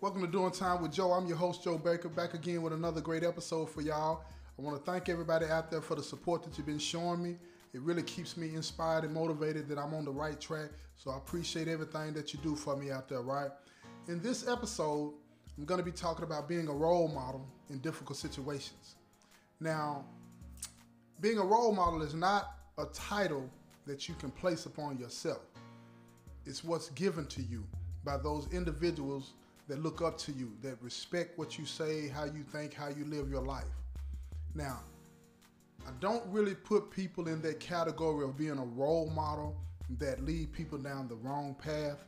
Welcome to Doing Time with Joe. I'm your host, Joe Baker, back again with another great episode for y'all. I want to thank everybody out there for the support that you've been showing me. It really keeps me inspired and motivated that I'm on the right track. So I appreciate everything that you do for me out there, right? In this episode, I'm going to be talking about being a role model in difficult situations. Now, being a role model is not a title that you can place upon yourself. It's what's given to you by those individuals that look up to you, that respect what you say, how you think, how you live your life. Now, I don't really put people in that category of being a role model that lead people down the wrong path.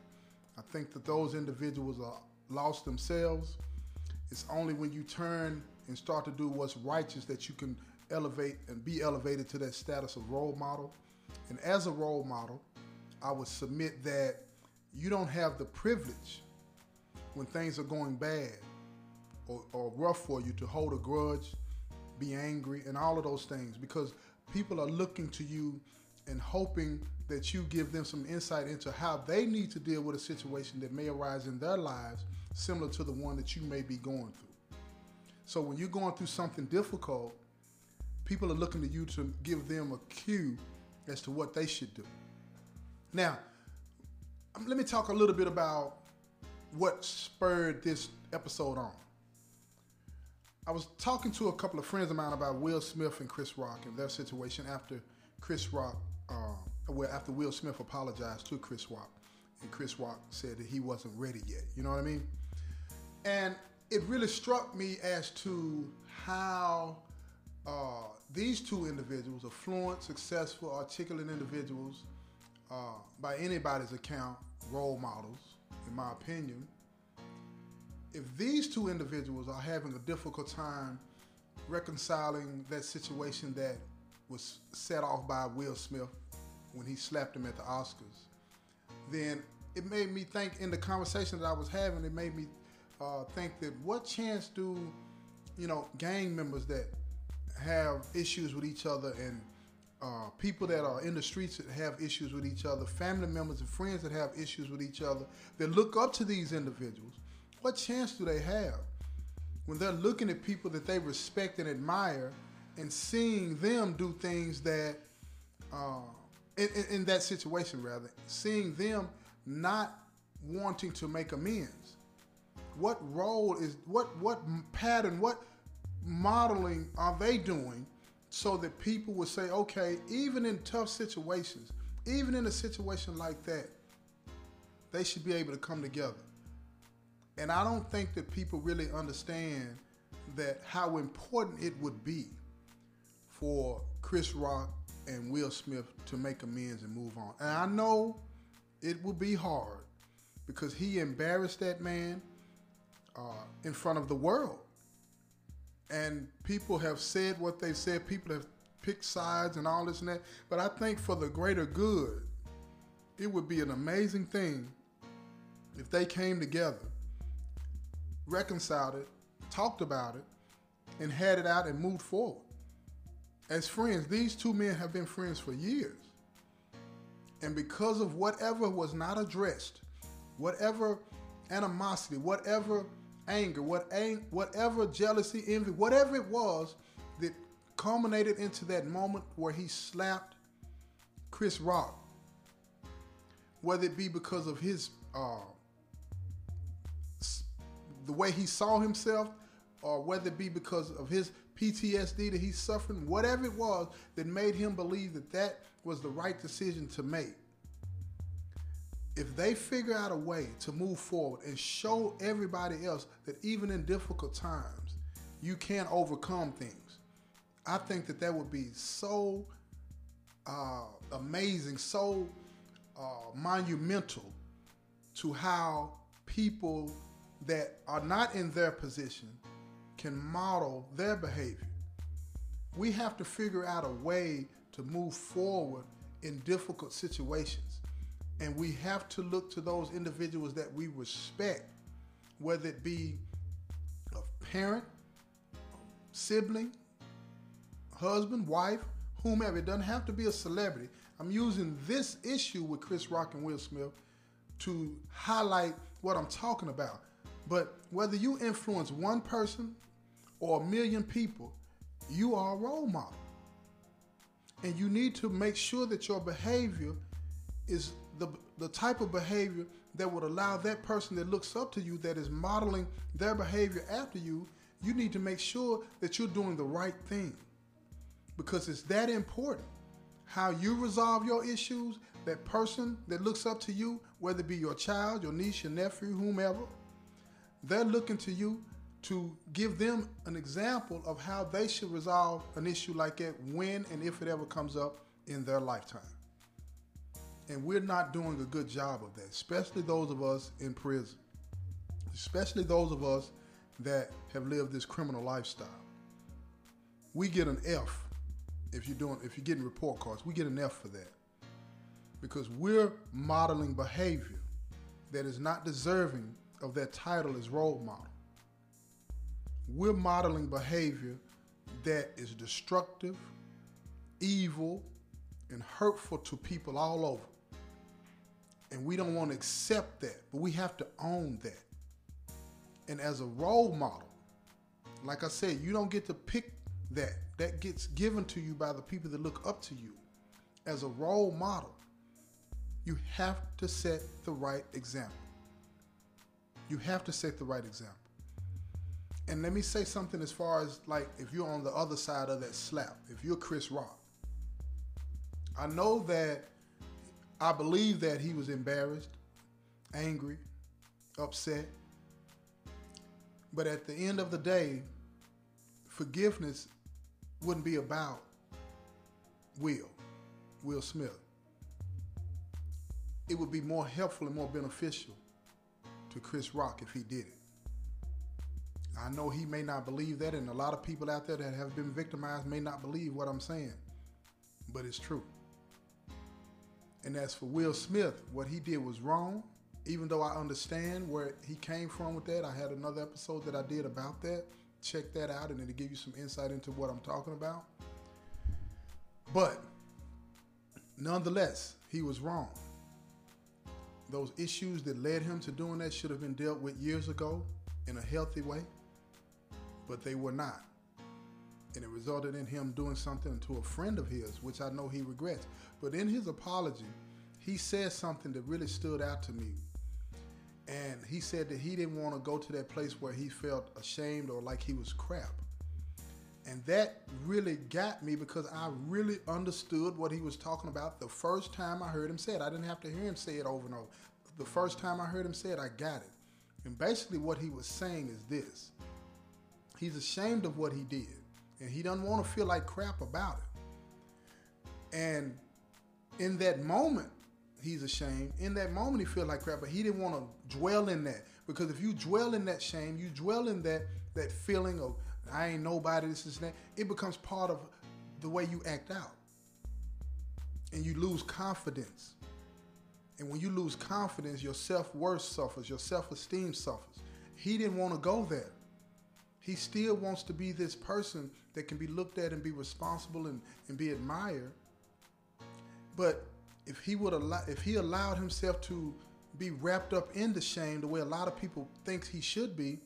I think that those individuals are lost themselves. It's only when you turn and start to do what's righteous that you can elevate and be elevated to that status of role model. And as a role model, I would submit that you don't have the privilege when things are going bad or, or rough for you to hold a grudge, be angry, and all of those things because people are looking to you and hoping that you give them some insight into how they need to deal with a situation that may arise in their lives similar to the one that you may be going through. So when you're going through something difficult, people are looking to you to give them a cue as to what they should do. Now, let me talk a little bit about what spurred this episode on. I was talking to a couple of friends of mine about Will Smith and Chris Rock and their situation after Chris Rock, uh, well, after Will Smith apologized to Chris Rock, and Chris Rock said that he wasn't ready yet. You know what I mean? And it really struck me as to how uh, these two individuals, affluent, successful, articulate individuals, uh, by anybody's account, role models, in my opinion, if these two individuals are having a difficult time reconciling that situation that was set off by Will Smith when he slapped him at the Oscars, then it made me think in the conversation that I was having, it made me uh, think that what chance do, you know, gang members that have issues with each other and uh, people that are in the streets that have issues with each other, family members and friends that have issues with each other, that look up to these individuals, what chance do they have when they're looking at people that they respect and admire and seeing them do things that, uh, in, in, in that situation rather, seeing them not wanting to make amends? What role is, what, what pattern, what modeling are they doing so that people would say, okay, even in tough situations, even in a situation like that, they should be able to come together. And I don't think that people really understand that how important it would be for Chris Rock and Will Smith to make amends and move on. And I know it will be hard because he embarrassed that man uh, in front of the world and people have said what they said. People have picked sides and all this and that. But I think for the greater good, it would be an amazing thing if they came together, reconciled it, talked about it, and had it out and moved forward. As friends, these two men have been friends for years. And because of whatever was not addressed, whatever animosity, whatever anger, what whatever jealousy, envy, whatever it was that culminated into that moment where he slapped Chris Rock, whether it be because of his uh, the way he saw himself, or whether it be because of his PTSD that he's suffering, whatever it was that made him believe that that was the right decision to make if they figure out a way to move forward and show everybody else that even in difficult times, you can overcome things, I think that that would be so uh, amazing, so uh, monumental to how people that are not in their position can model their behavior. We have to figure out a way to move forward in difficult situations. And we have to look to those individuals that we respect, whether it be a parent, sibling, husband, wife, whomever. It doesn't have to be a celebrity. I'm using this issue with Chris Rock and Will Smith to highlight what I'm talking about. But whether you influence one person or a million people, you are a role model. And you need to make sure that your behavior is the, type of behavior that would allow that person that looks up to you, that is modeling their behavior after you, you need to make sure that you're doing the right thing. Because it's that important. How you resolve your issues, that person that looks up to you, whether it be your child, your niece, your nephew, whomever, they're looking to you to give them an example of how they should resolve an issue like that when and if it ever comes up in their lifetime. And we're not doing a good job of that, especially those of us in prison, especially those of us that have lived this criminal lifestyle. We get an F if you're doing if you're getting report cards. We get an F for that because we're modeling behavior that is not deserving of that title as role model. We're modeling behavior that is destructive, evil, and hurtful to people all over. And we don't want to accept that, but we have to own that. And as a role model, like I said, you don't get to pick that. That gets given to you by the people that look up to you. As a role model, you have to set the right example. You have to set the right example. And let me say something as far as like if you're on the other side of that slap, if you're Chris Rock, I know that I believe that he was embarrassed, angry, upset. But at the end of the day, forgiveness wouldn't be about Will, Will Smith it would be more helpful and more beneficial to Chris Rock if he did it. I know he may not believe that, and a lot of people out there that have been victimized may not believe what I'm saying, but it's true. And as for Will Smith, what he did was wrong. Even though I understand where he came from with that, I had another episode that I did about that. Check that out, and it'll give you some insight into what I'm talking about. But nonetheless, he was wrong those issues that led him to doing that should have been dealt with years ago in a healthy way, but they were not. And it resulted in him doing something to a friend of his, which I know he regrets. But in his apology, he said something that really stood out to me. And he said that he didn't want to go to that place where he felt ashamed or like he was crap. And that really got me because I really understood what he was talking about the first time I heard him say it. I didn't have to hear him say it over and over. The first time I heard him say it, I got it. And basically, what he was saying is this he's ashamed of what he did, and he doesn't want to feel like crap about it. And in that moment, he's ashamed. In that moment, he feels like crap, but he didn't want to dwell in that because if you dwell in that shame, you dwell in that that feeling of I ain't nobody, this is that. It becomes part of the way you act out. And you lose confidence. And when you lose confidence, your self worth suffers, your self esteem suffers. He didn't want to go there. He still wants to be this person that can be looked at and be responsible and, and be admired. But if he would allow, if he allowed himself to be wrapped up in the shame the way a lot of people think he should be,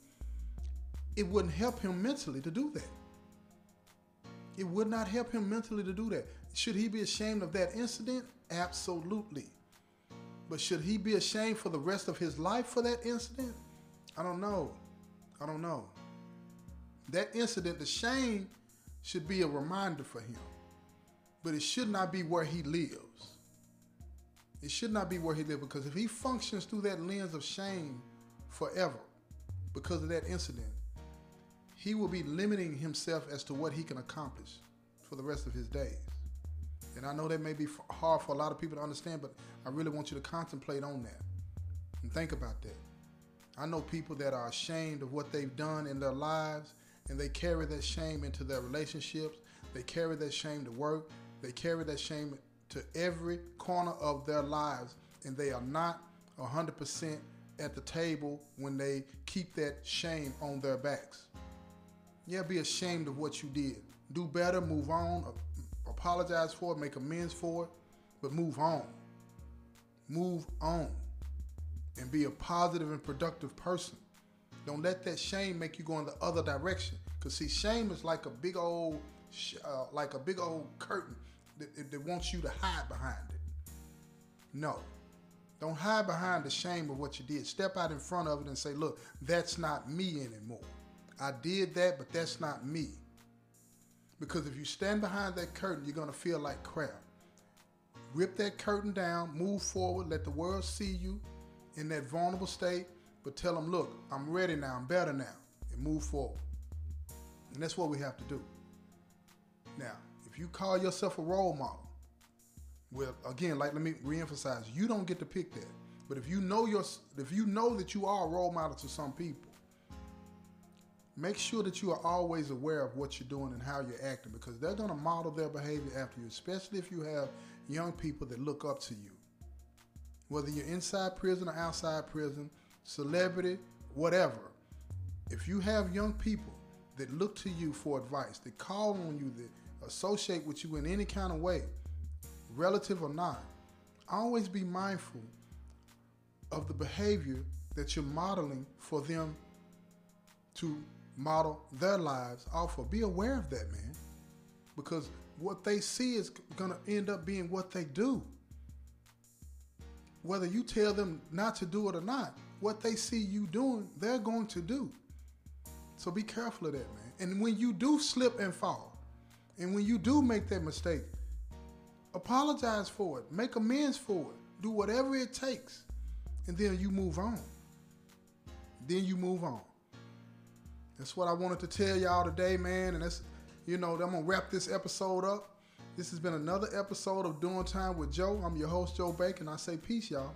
it wouldn't help him mentally to do that. It would not help him mentally to do that. Should he be ashamed of that incident? Absolutely. But should he be ashamed for the rest of his life for that incident? I don't know. I don't know. That incident, the shame should be a reminder for him. But it should not be where he lives. It should not be where he lives because if he functions through that lens of shame forever because of that incident, he will be limiting himself as to what he can accomplish for the rest of his days. And I know that may be hard for a lot of people to understand, but I really want you to contemplate on that and think about that. I know people that are ashamed of what they've done in their lives, and they carry that shame into their relationships. They carry that shame to work. They carry that shame to every corner of their lives, and they are not 100% at the table when they keep that shame on their backs. Yeah, be ashamed of what you did. Do better, move on, apologize for it, make amends for it, but move on. Move on and be a positive and productive person Don't let that shame make you go in the other direction. Cause see, shame is like a big old, uh, like a big old curtain that, that wants you to hide behind it. No, don't hide behind the shame of what you did. Step out in front of it and say, look, that's not me anymore. I did that, but that's not me. Because if you stand behind that curtain, you're going to feel like crap. Rip that curtain down, move forward, let the world see you in that vulnerable state, but tell them, look, I'm ready now, I'm better now, and move forward. And that's what we have to do. Now, if you call yourself a role model, well, again, like let me reemphasize, you don't get to pick that. But if you know your, if you know that you are a role model to some people, make sure that you are always aware of what you're doing and how you're acting because they're going to model their behavior after you, especially if you have young people that look up to you. Whether you're inside prison or outside prison, celebrity, whatever. If you have young people that look to you for advice, that call on you, that associate with you in any kind of way, relative or not, always be mindful of the behavior that you're modeling for them to model their lives off of. Be aware of that, man. Because what they see is going to end up being what they do. Whether you tell them not to do it or not, what they see you doing, they're going to do. So be careful of that, man. And when you do slip and fall, and when you do make that mistake, apologize for it, make amends for it, do whatever it takes, and then you move on. Then you move on. That's what I wanted to tell y'all today, man. And that's, you know, I'm gonna wrap this episode up. This has been another episode of Doing Time with Joe. I'm your host, Joe Bacon. I say peace, y'all.